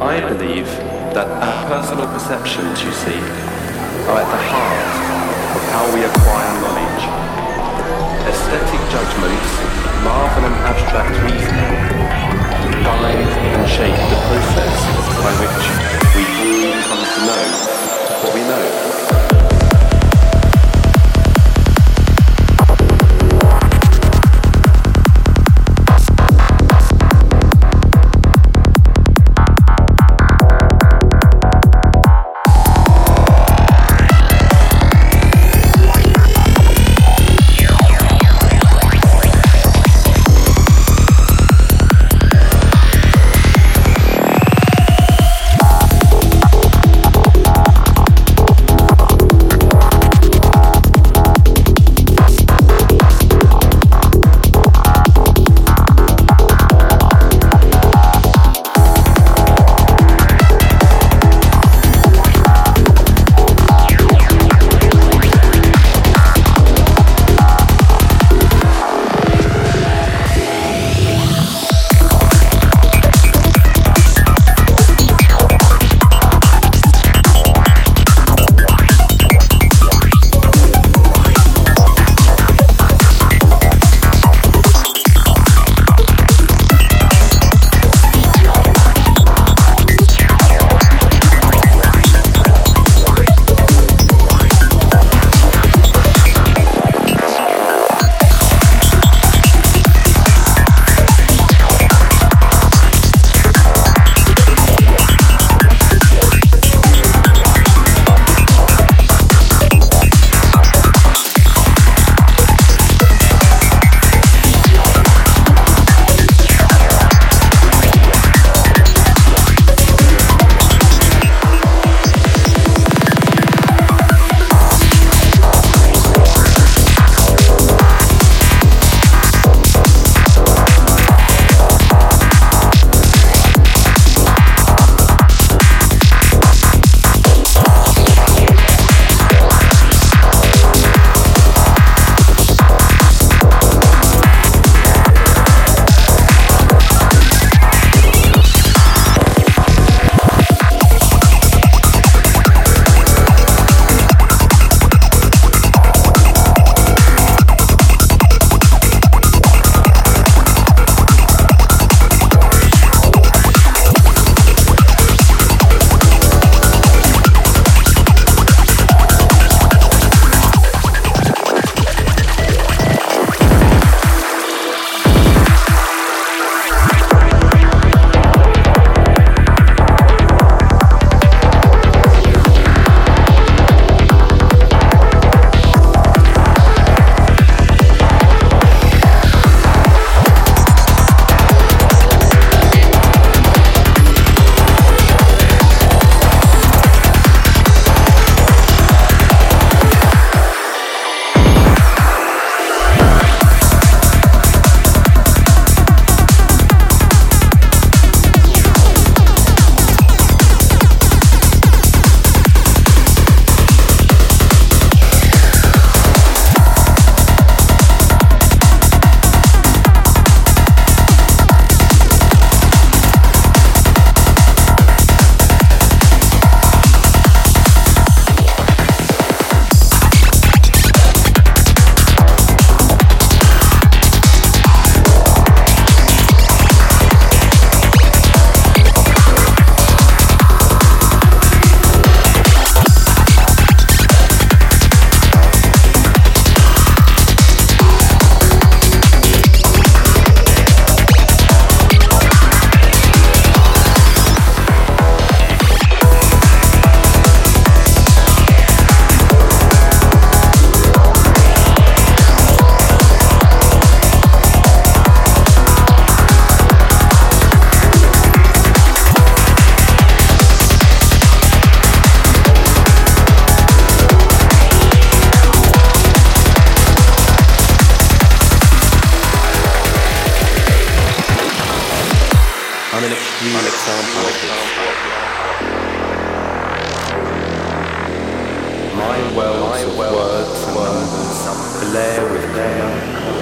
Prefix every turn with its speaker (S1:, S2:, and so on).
S1: I believe that our personal perceptions, you see, are at the heart of how we acquire knowledge. My wells of words and numbers flare with their